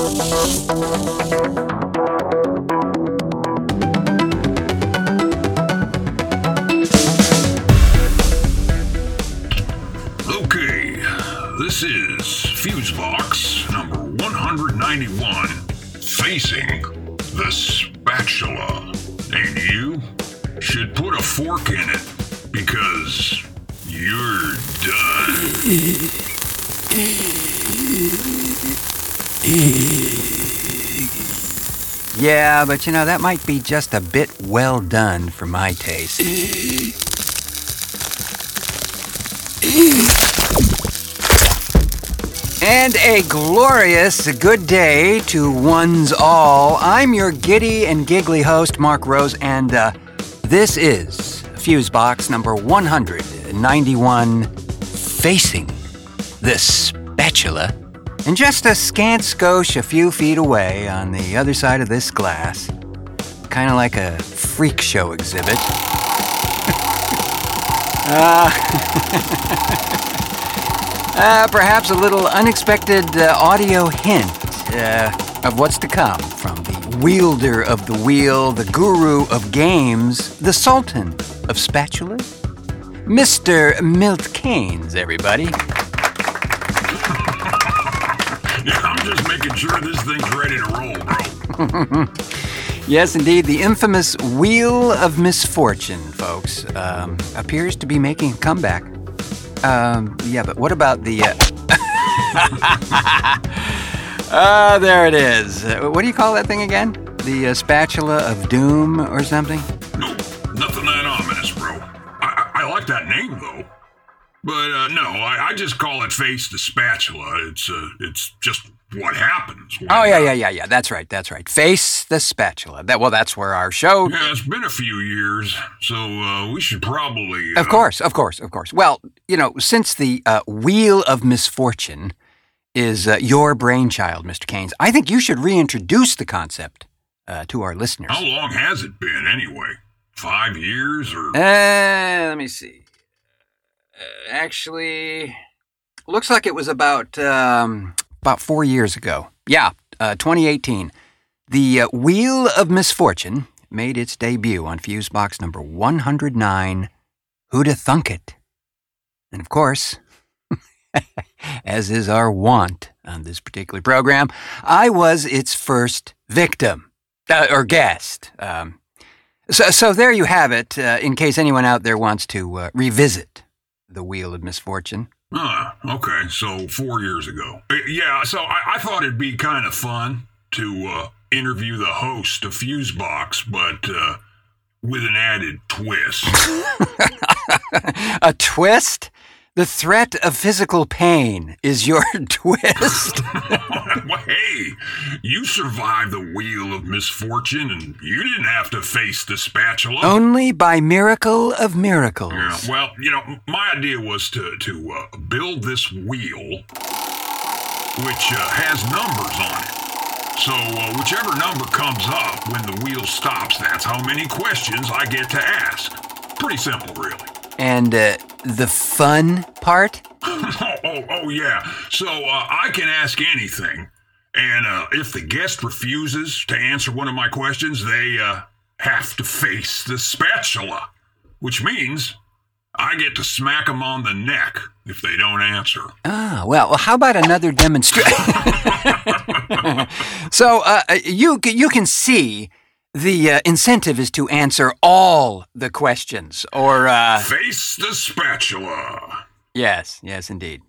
Okay, this is Fusebox number 191, Facing Yeah, but you know, that might be just a bit well done for my taste. And a glorious good day to one's all. I'm your giddy and giggly host, Marc Rose, and uh, this is Fusebox number 191 Facing the Spatula. And just a scant skosh a few feet away on the other side of this glass, kind of like a freak show exhibit. Uh, perhaps a little unexpected uh, audio hint uh, of what's to come from the wielder of the wheel, the guru of games, the sultan of spatulas, Mr. Milt Kanes, everybody. Sure this thing's ready to roll, bro. Yes, indeed, the infamous Wheel of Misfortune, folks, um, appears to be making a comeback. Um, yeah, but what about the. Uh... Ah, there it is. Uh, what do you call that thing again? The uh, spatula of doom or something? Nope, nothing that ominous, bro. I, I, I like that name, though. But uh, no, I, I just call it face the spatula. It's uh, it's just what happens. Oh, yeah, yeah, yeah, yeah. That's right, that's right. Face the spatula. That Well, that's where our show. Yeah, it's been a few years, so uh, we should probably. Of uh, course, of course, of course. Well, you know, since the uh, Wheel of Misfortune is uh, your brainchild, Mr. Kanes, I think you should reintroduce the concept uh, to our listeners. How long has it been, anyway? Five years or. Uh, let me see. Actually, looks like it was about um, about four years ago. Yeah, uh, 2018. The uh, Wheel of Misfortune made its debut on Fusebox number 109. Who'da thunk it? And of course, as is our wont on this particular program, I was its first victim uh, or guest. Um, so, so there you have it. Uh, in case anyone out there wants to uh, revisit the Wheel of Misfortune. Ah, okay, so four years ago. Uh, Yeah, so I, I thought it'd be kind of fun to uh, interview the host of Fusebox, but uh, with an added twist. A twist? The threat of physical pain is your twist. well, hey, you survived the wheel of misfortune, and you didn't have to face the spatula. Only by miracle of miracles. Yeah, well, you know, my idea was to to uh, build this wheel, which uh, has numbers on it. So uh, whichever number comes up when the wheel stops, that's how many questions I get to ask. Pretty simple, really. And uh, the fun part? oh, oh, oh, yeah. So uh, I can ask anything, and uh, if the guest refuses to answer one of my questions, they uh, have to face the spatula, which means I get to smack them on the neck if they don't answer. Ah, well, well, how about another demonstration? so uh, you you can see the uh, incentive is to answer all the questions, or uh, Face the spatula. yes, yes, indeed.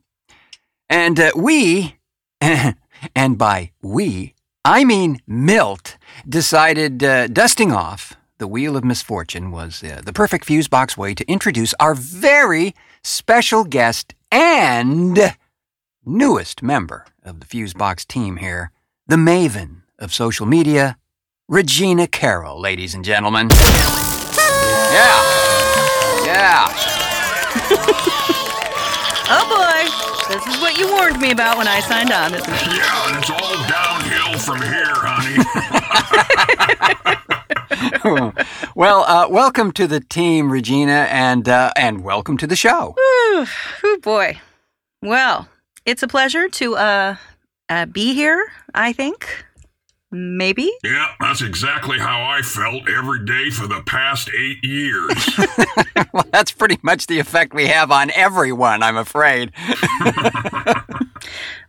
And uh, we, and by we, I mean Milt, decided uh, dusting off the Wheel of Misfortune was uh, the perfect fuse box way to introduce our very special guest and newest member of the Fusebox team here, the maven of social media, Regina Carol, ladies and gentlemen. Yeah. Yeah. Oh boy, this is what you warned me about when I signed on, isn't it? Yeah, and it's all downhill from here, honey. well, uh, welcome to the team, Regina, and uh, and welcome to the show. Whew, whew, boy. Well, it's a pleasure to uh uh, be here, I think. Maybe. Yeah, that's exactly how I felt every day for the past eight years. well, that's pretty much the effect we have on everyone, I'm afraid.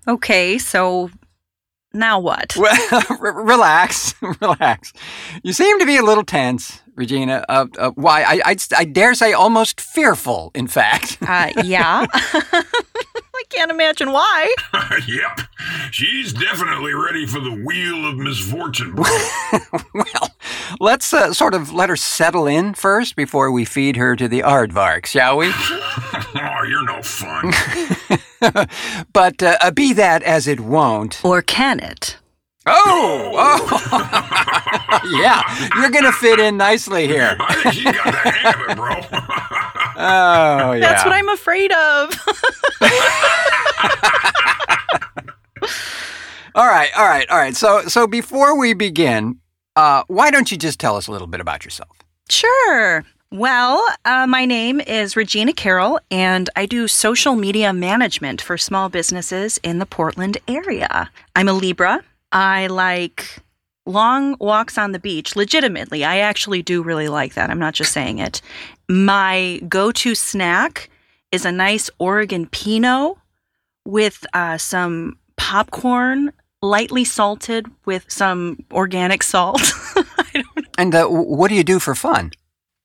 Okay, so now what? Well, re- relax, relax. You seem to be a little tense, Regina. Uh, uh, why? I, I, I dare say almost fearful, in fact. Uh, yeah. I can't imagine why. yep, she's definitely ready for the wheel of misfortune, bro. well, let's uh, sort of let her settle in first before we feed her to the aardvark, shall we? oh, you're no fun. but uh, be that as it won't. Or can it? Oh, oh, yeah, you're gonna fit in nicely here. I think she got the hang of it, bro. Oh, yeah. That's what I'm afraid of. All right, all right, all right. So, so before we begin, uh, why don't you just tell us a little bit about yourself? Sure. Well, uh, my name is Regina Carol, and I do social media management for small businesses in the Portland area. I'm a Libra. I like long walks on the beach. Legitimately, I actually do really like that. I'm not just saying it. My go to snack is a nice Oregon Pinot with uh, some popcorn, lightly salted with some organic salt. I don't And uh, what do you do for fun?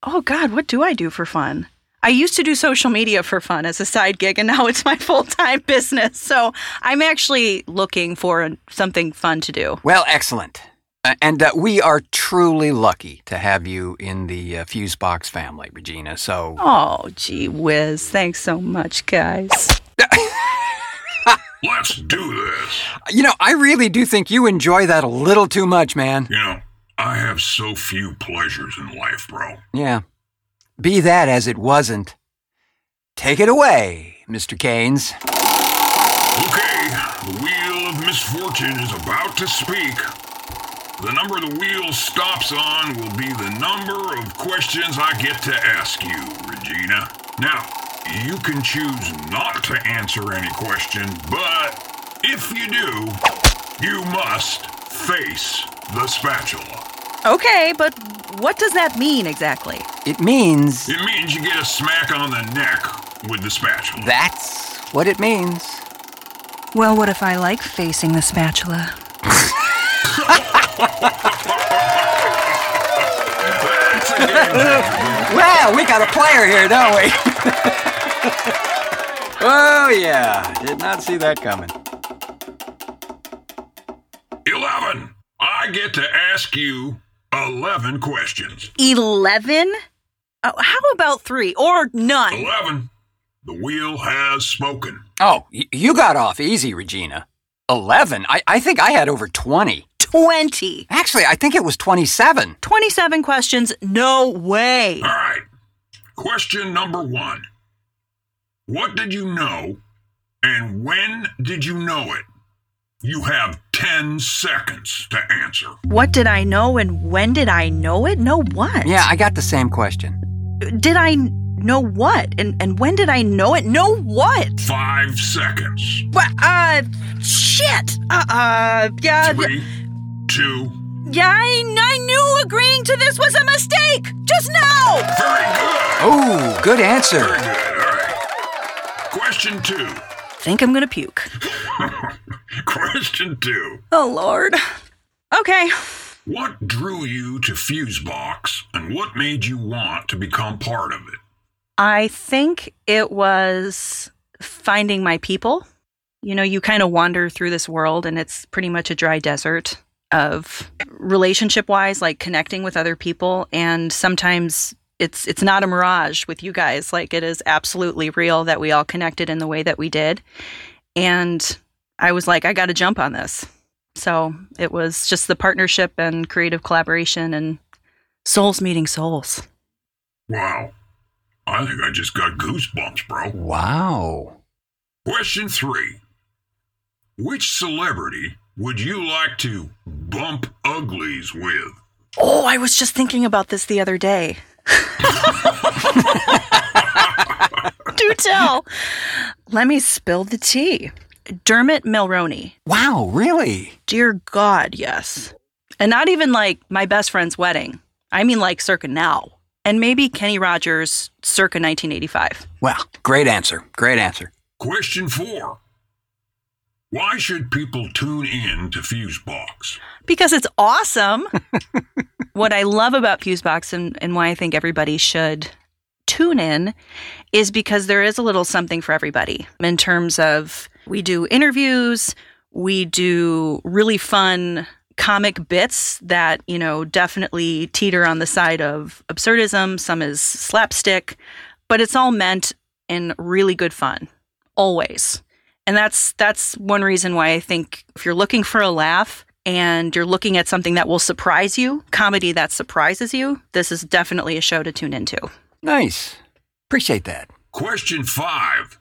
Oh God, what do I do for fun? I used to do social media for fun as a side gig, and now it's my full time business. So I'm actually looking for something fun to do. Well, excellent. Uh, and uh, we are truly lucky to have you in the uh, Fusebox family, Regina. So, Oh, gee whiz. Thanks so much, guys. Let's do this. you know, I really do think you enjoy that a little too much, man. You know, I have so few pleasures in life, bro. Yeah. Be that as it wasn't. Take it away, Mr. Kanes. Okay, the wheel of misfortune is about to speak. The number the wheel stops on will be the number of questions I get to ask you, Regina. Now, you can choose not to answer any question, but if you do, you must face the spatula. Okay, but what does that mean exactly? It means It means you get a smack on the neck with the spatula. that's what it means. Well, what if I like facing the spatula? That's a game changer. Well, we got a player here, don't we? oh, yeah. Did not see that coming. 11. I get to ask you 11 questions. 11? Oh, how about three or none? 11. The wheel has spoken. Oh, y- you got off easy, Regina. 11? I, I think I had over 20. 20. Actually, I think it was 27. 27 questions? No way. All right. Question number one What did you know and when did you know it? You have 10 seconds to answer. What did I know and when did I know it? Know what? Yeah, I got the same question. Did I know what? And and when did I know it? Know what? Five seconds. What? Uh, shit. Uh, uh, yeah, Three, two, yeah. I, I knew agreeing to this was a mistake. Just now. very good. Oh, good answer. Very answer. good. All right. Question two. Think I'm gonna puke. Question two. Oh Lord. Okay. What drew you to Fusebox and what made you want to become part of it? I think it was finding my people. You know, you kind of wander through this world and it's pretty much a dry desert of relationship wise, like connecting with other people. And sometimes it's it's not a mirage with you guys. Like it is absolutely real that we all connected in the way that we did. And I was like, I gotta jump on this. So it was just the partnership and creative collaboration and souls meeting souls. Wow. I think I just got goosebumps, bro. Wow. Question three. Which celebrity would you like to bump uglies with? Oh, I was just thinking about this the other day. Do tell. Let me spill the tea. Dermot Mulroney. Wow, really? Dear God, yes. And not even like my best friend's wedding. I mean, like circa now. And maybe Kenny Rogers circa 1985. Well, great answer. Great answer. Question four. Why should people tune in to Fusebox? Because it's awesome. what I love about Fusebox and, and why I think everybody should tune in is because there is a little something for everybody in terms of we do interviews, we do really fun comic bits that, you know, definitely teeter on the side of absurdism, some is slapstick, but it's all meant in really good fun, always. And that's that's one reason why I think if you're looking for a laugh and you're looking at something that will surprise you, comedy that surprises you, this is definitely a show to tune into. Nice. Appreciate that. Question five.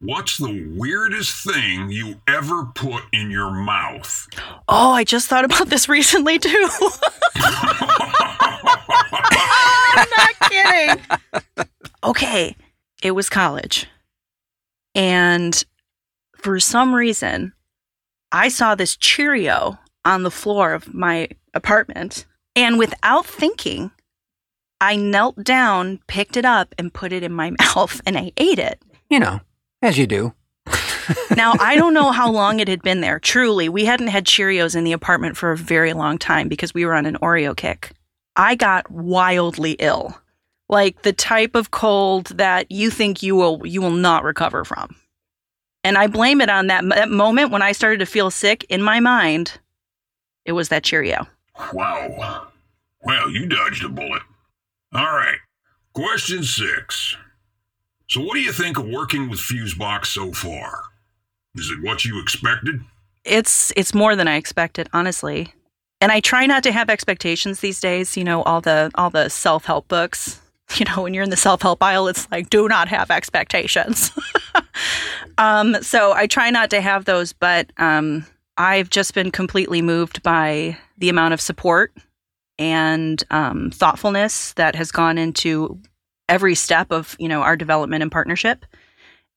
What's the weirdest thing you ever put in your mouth? Oh, I just thought about this recently too. I'm not kidding. Okay, it was college. And for some reason, I saw this Cheerio on the floor of my apartment. And without thinking, I knelt down, picked it up, and put it in my mouth, and I ate it. You know, as you do. now, I don't know how long it had been there. Truly, we hadn't had Cheerios in the apartment for a very long time because we were on an Oreo kick. I got wildly ill. Like the type of cold that you think you will you will not recover from. And I blame it on that, that moment when I started to feel sick in my mind. It was that Cheerio. Wow. Well, you dodged a bullet. All right. Question six. So, what do you think of working with Fusebox so far? Is it what you expected? It's it's more than I expected, honestly. And I try not to have expectations these days. You know, all the all the self help books. You know, when you're in the self help aisle, it's like do not have expectations. um, so I try not to have those, but um, I've just been completely moved by the amount of support and um, thoughtfulness that has gone into every step of you know our development and partnership.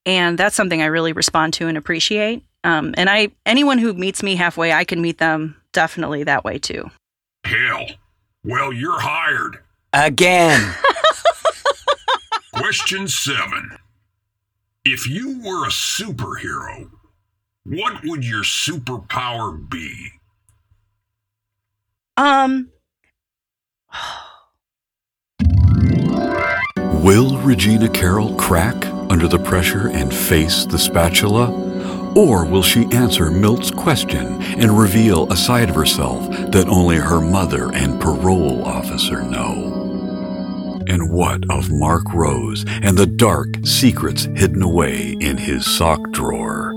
And that's something i really respond to and appreciate. Um, and i anyone who meets me halfway i can meet them definitely that way too. Hell well you're hired again question seven if you were a superhero what would your superpower be um Will Regina Carol crack under the pressure and face the spatula? Or will she answer Milt's question and reveal a side of herself that only her mother and parole officer know? And what of Marc Rose and the dark secrets hidden away in his sock drawer?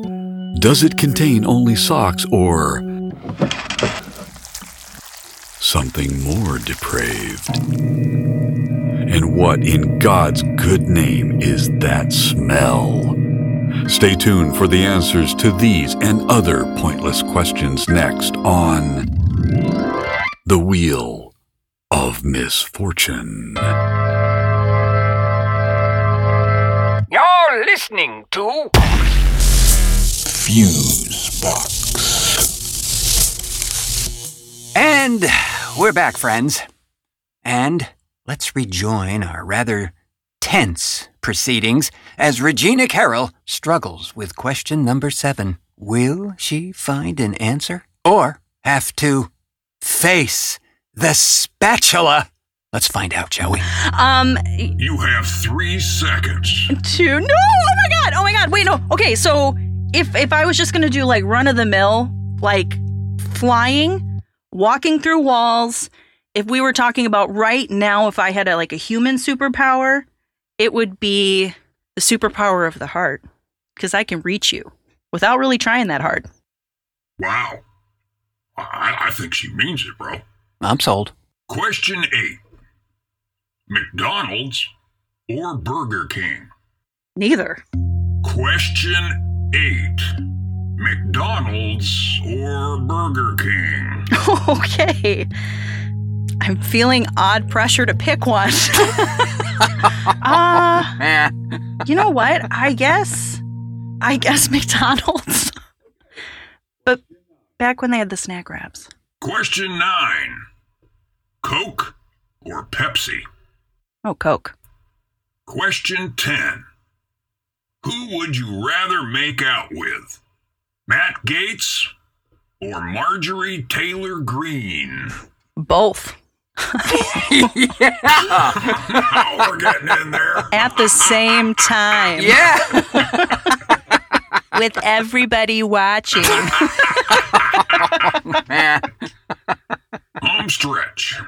Does it contain only socks or something more depraved? And what in God's good name is that smell? Stay tuned for the answers to these and other pointless questions next on The Wheel of Misfortune. Listening to Fuse Box. And we're back, friends. And let's rejoin our rather tense proceedings as Regina Carol struggles with question number seven. Will she find an answer or have to face the spatula? Let's find out, shall we? Um, you have three seconds. Two. no! Oh my god! Oh my god! Wait, no. Okay, so if if I was just gonna do like run of the mill, like flying, walking through walls, if we were talking about right now, if I had a, like a human superpower, it would be the superpower of the heart because I can reach you without really trying that hard. Wow. I, I think she means it, bro. I'm sold. Question eight McDonald's or Burger King? Neither. Question eight McDonald's or Burger King? okay. I'm feeling odd pressure to pick one. uh, you know what? I guess I guess McDonald's. but back when they had the snack wraps. Question nine Coke or Pepsi? Oh, Coke. Question 10 Who would you rather make out with? Matt Gaetz or Marjorie Taylor Greene? Both. yeah. Oh, now we're getting in there. At the same time. Yeah. With everybody watching. Man. Home stretch.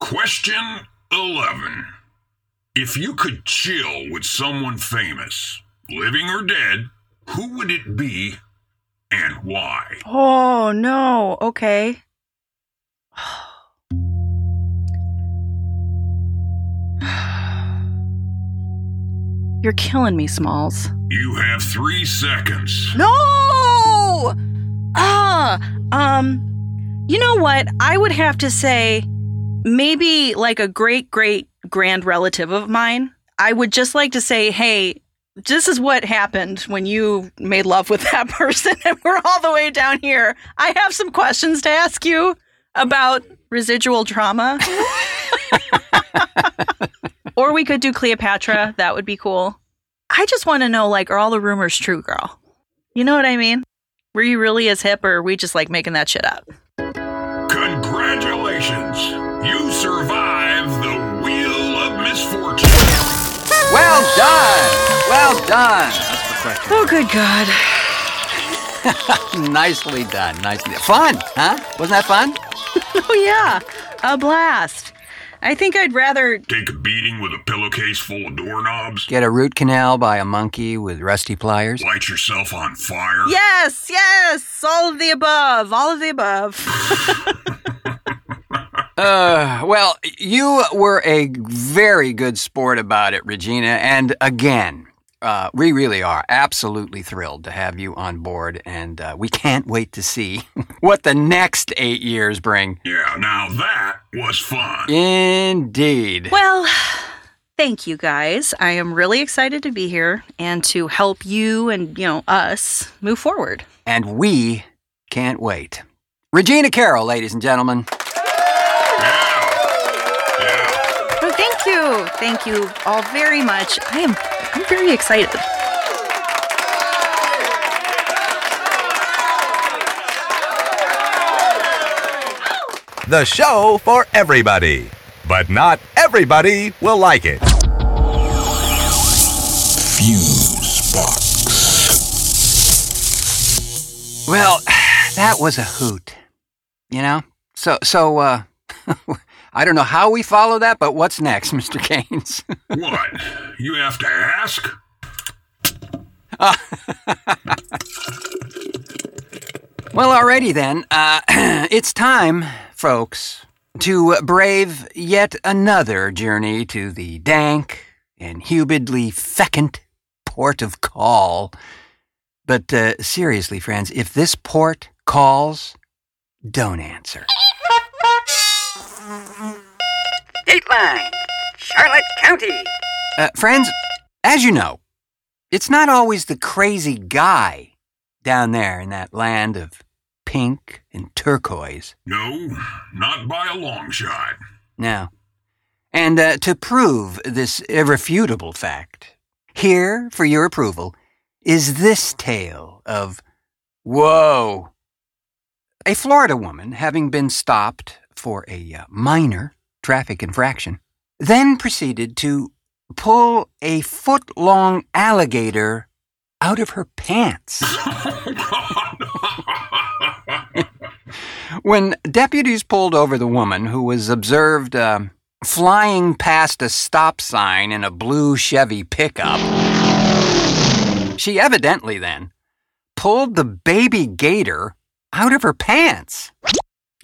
Question 11. If you could chill with someone famous, living or dead, who would it be and why? Oh, no. Okay. You're killing me, Smalls. You have three seconds. No! Ah, um, you know what? I would have to say maybe like a great great grand relative of mine. I would just like to say, hey, this is what happened when you made love with that person and we're all the way down here. I have some questions to ask you about residual trauma. or we could do Cleopatra. That would be cool. I just want to know like, are all the rumors true, girl? You know what I mean? Were you really as hip or are we just like making that shit up? Congratulations! You survived done. Well done. That's the question. Oh, good God. Nicely done. Nicely. Fun, huh? Wasn't that fun? Oh, yeah. A blast. I think I'd rather. Take a beating with a pillowcase full of doorknobs. Get a root canal by a monkey with rusty pliers. Light yourself on fire. Yes, yes. All of the above. All of the above. Uh, well, you were a very good sport about it, Regina. And again, uh, we really are absolutely thrilled to have you on board, and uh, we can't wait to see what the next eight years bring. Yeah, now that was fun. Indeed. well, thank you guys. I am really excited to be here and to help you and, you know, us move forward. And we can't wait. Regina Carol, ladies and gentlemen. Yeah. Yeah. Oh, thank you. All very much. I am I'm very excited. The show for everybody. But not everybody will like it. Fuse box. Well, that was a hoot. You know? So, so, uh, I don't know how we follow that, but what's next, Mr. Kanes? What? You have to ask? well, alrighty then. Uh, it's time, folks, to brave yet another journey to the dank and humidly fecund port of call. But uh, seriously, friends, if this port calls, don't answer. Dateline, Charlotte County. Uh, friends, as you know, it's not always the crazy guy down there in that land of pink and turquoise. No, not by a long shot. No. And uh, to prove this irrefutable fact, here for your approval is this tale of whoa. A Florida woman, having been stopped for a uh, minor traffic infraction, then proceeded to pull a foot long alligator out of her pants. When deputies pulled over the woman who was observed uh, flying past a stop sign in a blue Chevy pickup, she evidently then pulled the baby gator out of her pants.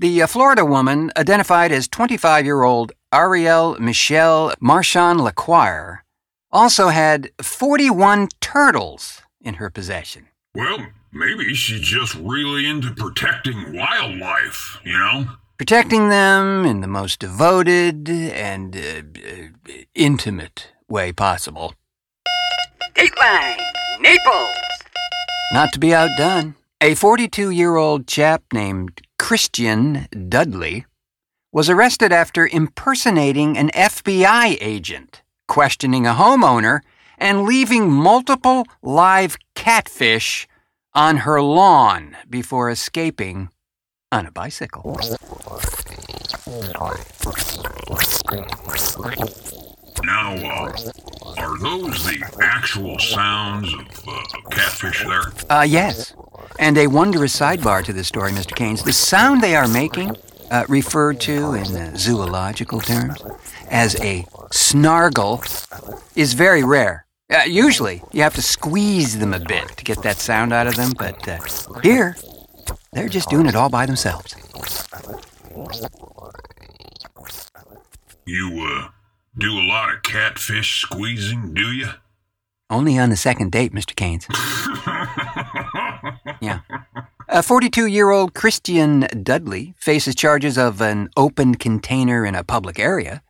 The uh, Florida woman, identified as 25 year old Ariel Michelle Marchand Lacquire, also had 41 turtles in her possession. well, maybe she's just really into protecting wildlife, you know? protecting them in the most devoted and uh, uh, intimate way possible. Dateline, Naples. Not to be outdone, a 42 year old chap named Christian Dudley was arrested after impersonating an FBI agent, questioning a homeowner, and leaving multiple live catfish on her lawn before escaping on a bicycle. Now, uh, are those the actual sounds of uh, catfish there? Uh, yes. And a wondrous sidebar to this story, Mr. Kanes. The sound they are making, uh, referred to in uh, zoological terms as a snargle, is very rare. Uh, usually, you have to squeeze them a bit to get that sound out of them, but uh, here, they're just doing it all by themselves. You, uh, do a lot of catfish squeezing, do you? Only on the second date, Mr. Kanes. yeah. A 42 year old Christian Dudley faces charges of an open container in a public area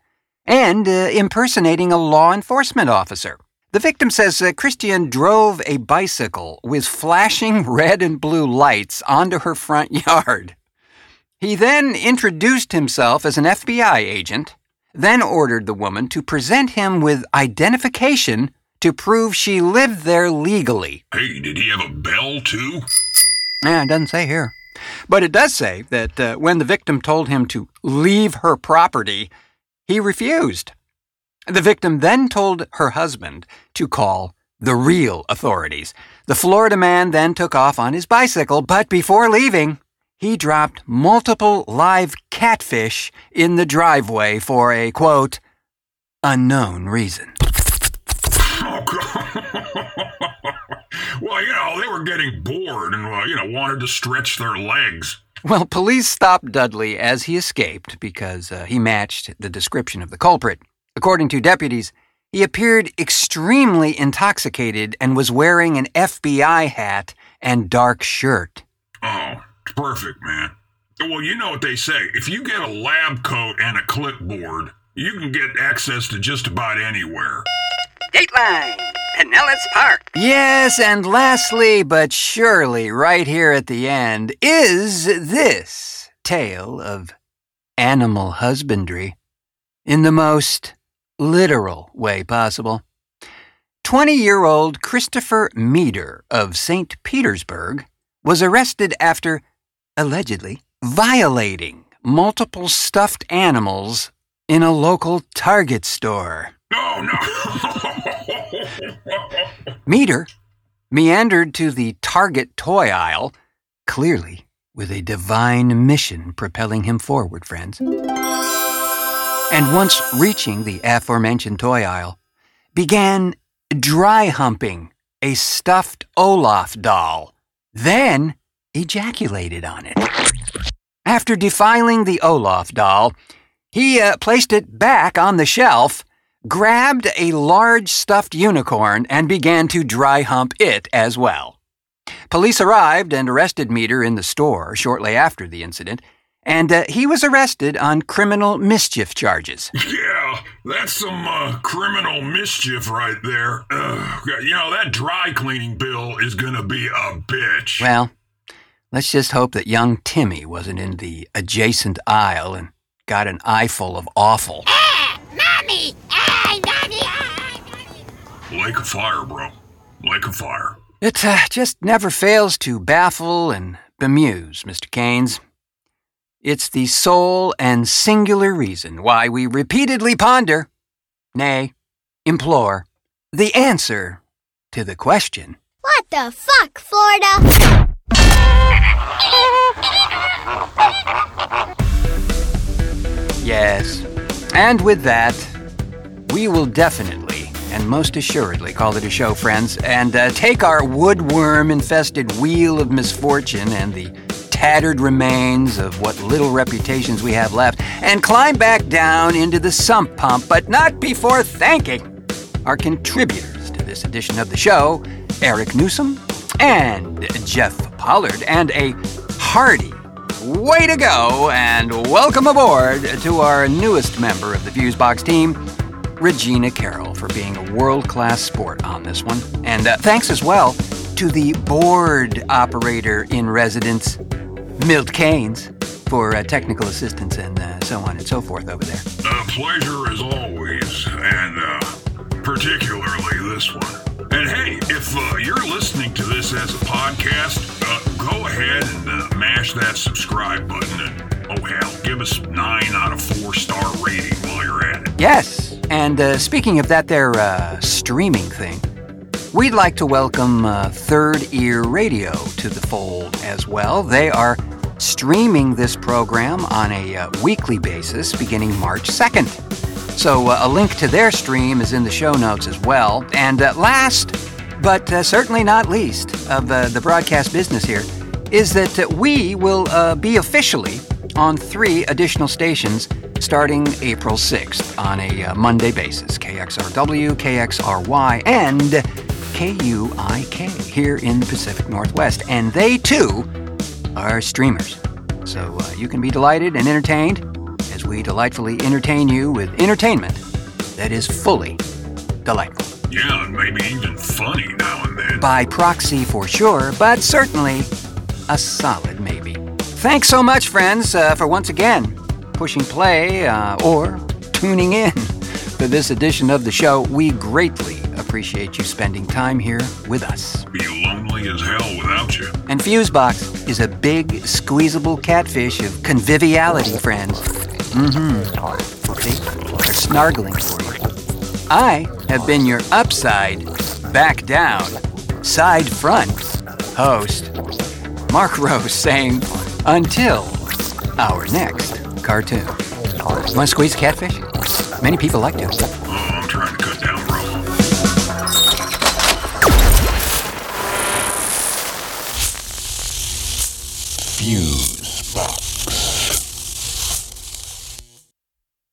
and uh, impersonating a law enforcement officer. The victim says uh, Christian drove a bicycle with flashing red and blue lights onto her front yard. He then introduced himself as an FBI agent, then ordered the woman to present him with identification to prove she lived there legally. Hey, did he have a bell, too? Yeah, it doesn't say here. But it does say that uh, when the victim told him to leave her property, he refused. The victim then told her husband to call the real authorities. The Florida man then took off on his bicycle, but before leaving, he dropped multiple live catfish in the driveway for a quote, unknown reason. Oh. Well, you know, they were getting bored and, uh, you know, wanted to stretch their legs. Well, police stopped Dudley as he escaped because uh, he matched the description of the culprit. According to deputies, he appeared extremely intoxicated and was wearing an FBI hat and dark shirt. Oh, perfect, man. Well, you know what they say. If you get a lab coat and a clipboard, you can get access to just about anywhere. Dateline, Pinellas Park. Yes, and lastly, but surely right here at the end, is this tale of animal husbandry in the most literal way possible. 20 year old Christopher Meader of St. Petersburg was arrested after allegedly violating multiple stuffed animals in a local Target store. Oh, no. Meader meandered to the Target toy aisle, clearly with a divine mission propelling him forward, friends. And once reaching the aforementioned toy aisle, began dry humping a stuffed Olaf doll, then ejaculated on it. After defiling the Olaf doll, he uh, placed it back on the shelf grabbed a large stuffed unicorn and began to dry hump it as well. Police arrived and arrested Meader in the store shortly after the incident, and uh, he was arrested on criminal mischief charges. Yeah, that's some uh, criminal mischief right there. Uh, you know, that dry cleaning bill is gonna be a bitch. Well, let's just hope that young Timmy wasn't in the adjacent aisle and got an eyeful of awful. Ah, Mommy! Hey, a fire, bro. Like a fire. It uh, just never fails to baffle and bemuse, Mr. Kanes. It's the sole and singular reason why we repeatedly ponder, nay, implore, the answer to the question. What the fuck, Florida? Yes. And with that, we will definitely and most assuredly call it a show, friends, and uh, take our woodworm infested wheel of misfortune and the tattered remains of what little reputations we have left and climb back down into the sump pump, but not before thanking our contributors to this edition of the show Eric Newsome and Jeff Pollard, and a hearty way to go and welcome aboard to our newest member of the Fusebox team, Regina Carol, for being a world class sport on this one. And uh, thanks as well to the board operator in residence, Milt Kanes, for uh, technical assistance and uh, so on and so forth over there. A pleasure as always, and uh, particularly this one. And hey, if uh, you're listening to this as a podcast, uh, go ahead and uh, mash that subscribe button and, oh hell, give us 9 out of 4 star rating while you're at it. Yes, and uh, speaking of that there uh, streaming thing, we'd like to welcome uh, Third Ear Radio to the fold as well. They are streaming this program on a uh, weekly basis beginning March 2nd. So uh, a link to their stream is in the show notes as well. And uh, last, but certainly not least, of the broadcast business here, is that we will be officially on three additional stations starting April 6th on a uh, Monday basis KXRW, KXRY, and KUIK here in the Pacific Northwest. And they too are streamers. So uh, you can be delighted and entertained as we delightfully entertain you with entertainment that is fully delightful. Yeah, and maybe even funny now and then. By proxy for sure, but certainly a solid maybe. Thanks so much, friends, uh, for once again pushing play uh, or tuning in for this edition of the show. We greatly appreciate you spending time here with us. Be lonely as hell without you. And Fusebox is a big, squeezable catfish of conviviality, friends. Mm-hmm. See? They're snargling for you. I have been your upside, back down, side front host, Marc Rose saying, until our next cartoon. Want to squeeze catfish? Many people like to